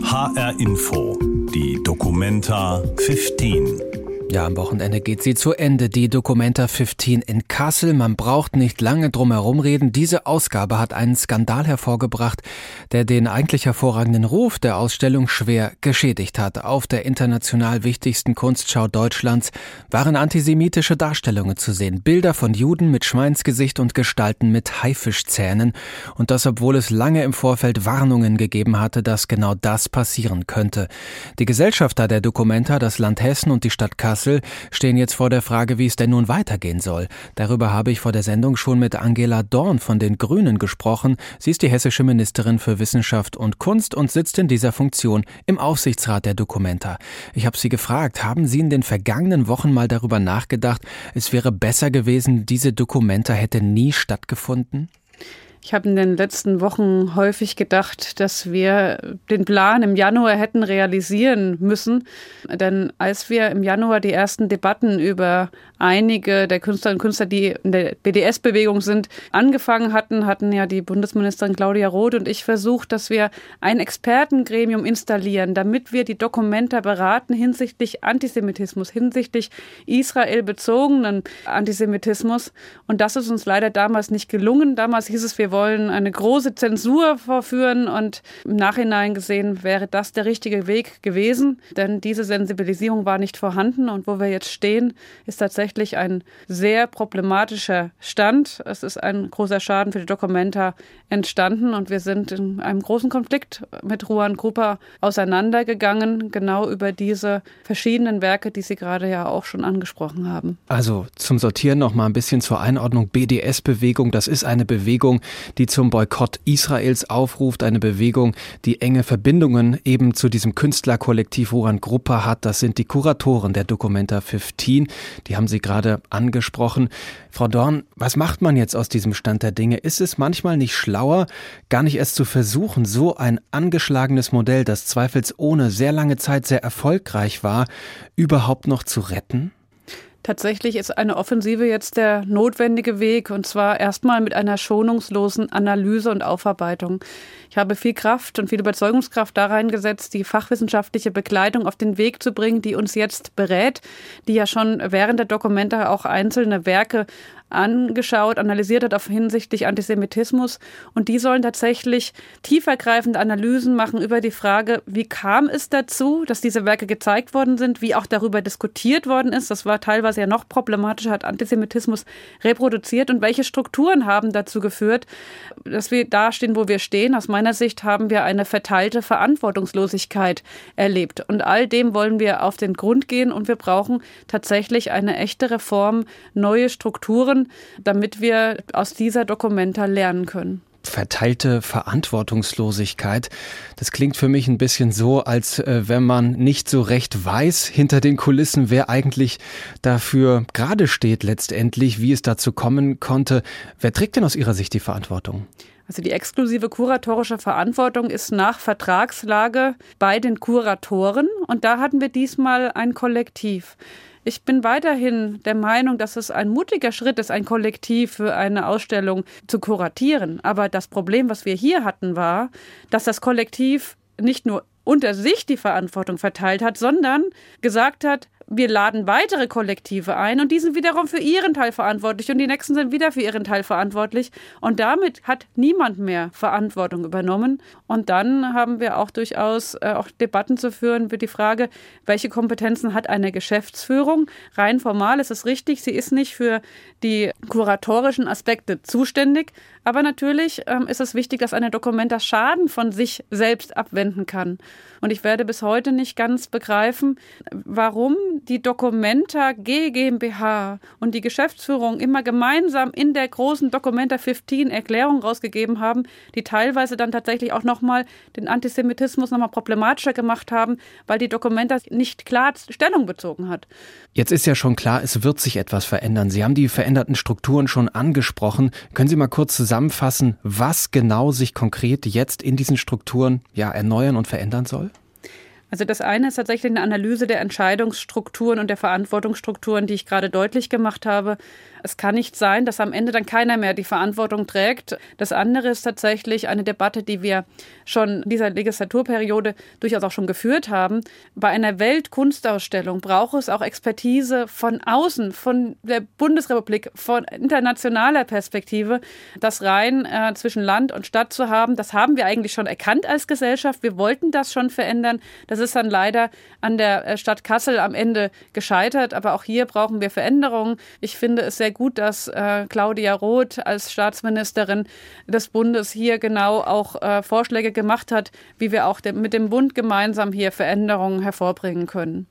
HR Info, die Documenta 15. Ja, am Wochenende geht sie zu Ende, die Documenta 15 in Kassel. Man braucht nicht lange drum herum reden. Diese Ausgabe hat einen Skandal hervorgebracht, der den eigentlich hervorragenden Ruf der Ausstellung schwer geschädigt hat. Auf der international wichtigsten Kunstschau Deutschlands waren antisemitische Darstellungen zu sehen. Bilder von Juden mit Schweinsgesicht und Gestalten mit Haifischzähnen. Und das, obwohl es lange im Vorfeld Warnungen gegeben hatte, dass genau das passieren könnte. Die Gesellschafter der Documenta, das Land Hessen und die Stadt Kassel Kassel stehen jetzt vor der Frage, wie es denn nun weitergehen soll. Darüber habe ich vor der Sendung schon mit Angela Dorn von den Grünen gesprochen. Sie ist die hessische Ministerin für Wissenschaft und Kunst und sitzt in dieser Funktion im Aufsichtsrat der Documenta. Ich habe sie gefragt, haben Sie in den vergangenen Wochen mal darüber nachgedacht, es wäre besser gewesen, diese Documenta hätte nie stattgefunden? Ich habe in den letzten Wochen häufig gedacht, dass wir den Plan im Januar hätten realisieren müssen. Denn als wir im Januar die ersten Debatten über einige der Künstlerinnen und Künstler, die in der BDS-Bewegung sind, angefangen hatten, hatten ja die Bundesministerin Claudia Roth und ich versucht, dass wir ein Expertengremium installieren, damit wir die Dokumenta beraten hinsichtlich Antisemitismus, hinsichtlich Israel-bezogenen Antisemitismus. Und das ist uns leider damals nicht gelungen. Damals hieß es, wir wollen eine große Zensur vorführen und im Nachhinein gesehen wäre das der richtige Weg gewesen, denn diese Sensibilisierung war nicht vorhanden und wo wir jetzt stehen, ist tatsächlich ein sehr problematischer Stand. Es ist ein großer Schaden für die Dokumenta entstanden und wir sind in einem großen Konflikt mit Ruan Grupa auseinandergegangen, genau über diese verschiedenen Werke, die Sie gerade ja auch schon angesprochen haben. Also zum Sortieren noch mal ein bisschen zur Einordnung BDS-Bewegung. Das ist eine Bewegung, die zum Boykott Israels aufruft, eine Bewegung, die enge Verbindungen eben zu diesem Künstlerkollektiv Woran Gruppe hat. Das sind die Kuratoren der Documenta 15. Die haben Sie gerade angesprochen. Frau Dorn, was macht man jetzt aus diesem Stand der Dinge? Ist es manchmal nicht schlauer, gar nicht erst zu versuchen, so ein angeschlagenes Modell, das zweifelsohne sehr lange Zeit sehr erfolgreich war, überhaupt noch zu retten? Tatsächlich ist eine Offensive jetzt der notwendige Weg und zwar erstmal mit einer schonungslosen Analyse und Aufarbeitung. Ich habe viel Kraft und viel Überzeugungskraft da reingesetzt, die fachwissenschaftliche Begleitung auf den Weg zu bringen, die uns jetzt berät, die ja schon während der Dokumente auch einzelne Werke angeschaut, analysiert hat auf hinsichtlich Antisemitismus. Und die sollen tatsächlich tiefergreifende Analysen machen über die Frage, wie kam es dazu, dass diese Werke gezeigt worden sind, wie auch darüber diskutiert worden ist. Das war teilweise ja noch problematischer, hat Antisemitismus reproduziert und welche Strukturen haben dazu geführt, dass wir da stehen, wo wir stehen. Aus meiner Sicht haben wir eine verteilte Verantwortungslosigkeit erlebt. Und all dem wollen wir auf den Grund gehen und wir brauchen tatsächlich eine echte Reform, neue Strukturen, damit wir aus dieser Dokumenta lernen können verteilte Verantwortungslosigkeit. Das klingt für mich ein bisschen so, als äh, wenn man nicht so recht weiß hinter den Kulissen, wer eigentlich dafür gerade steht letztendlich, wie es dazu kommen konnte. Wer trägt denn aus Ihrer Sicht die Verantwortung? Also die exklusive kuratorische Verantwortung ist nach Vertragslage bei den Kuratoren und da hatten wir diesmal ein Kollektiv. Ich bin weiterhin der Meinung, dass es ein mutiger Schritt ist, ein Kollektiv für eine Ausstellung zu kuratieren. Aber das Problem, was wir hier hatten, war, dass das Kollektiv nicht nur unter sich die Verantwortung verteilt hat, sondern gesagt hat, wir laden weitere Kollektive ein und die sind wiederum für ihren Teil verantwortlich und die nächsten sind wieder für ihren Teil verantwortlich. Und damit hat niemand mehr Verantwortung übernommen. Und dann haben wir auch durchaus äh, auch Debatten zu führen über die Frage, welche Kompetenzen hat eine Geschäftsführung. Rein formal ist es richtig, sie ist nicht für die kuratorischen Aspekte zuständig, aber natürlich ähm, ist es wichtig, dass eine Dokument das Schaden von sich selbst abwenden kann. Und ich werde bis heute nicht ganz begreifen, warum die Documenta G GmbH und die Geschäftsführung immer gemeinsam in der großen Documenta 15 Erklärung rausgegeben haben, die teilweise dann tatsächlich auch nochmal den Antisemitismus nochmal problematischer gemacht haben, weil die Documenta nicht klar Stellung bezogen hat. Jetzt ist ja schon klar, es wird sich etwas verändern. Sie haben die veränderten Strukturen schon angesprochen. Können Sie mal kurz zusammenfassen, was genau sich konkret jetzt in diesen Strukturen ja erneuern und verändern soll? Also das eine ist tatsächlich eine Analyse der Entscheidungsstrukturen und der Verantwortungsstrukturen, die ich gerade deutlich gemacht habe. Es kann nicht sein, dass am Ende dann keiner mehr die Verantwortung trägt. Das andere ist tatsächlich eine Debatte, die wir schon in dieser Legislaturperiode durchaus auch schon geführt haben. Bei einer Weltkunstausstellung braucht es auch Expertise von außen, von der Bundesrepublik, von internationaler Perspektive, das rein äh, zwischen Land und Stadt zu haben. Das haben wir eigentlich schon erkannt als Gesellschaft. Wir wollten das schon verändern. Das ist dann leider an der äh, Stadt Kassel am Ende gescheitert. Aber auch hier brauchen wir Veränderungen. Ich finde es sehr gut, dass äh, Claudia Roth als Staatsministerin des Bundes hier genau auch äh, Vorschläge gemacht hat, wie wir auch de mit dem Bund gemeinsam hier Veränderungen hervorbringen können.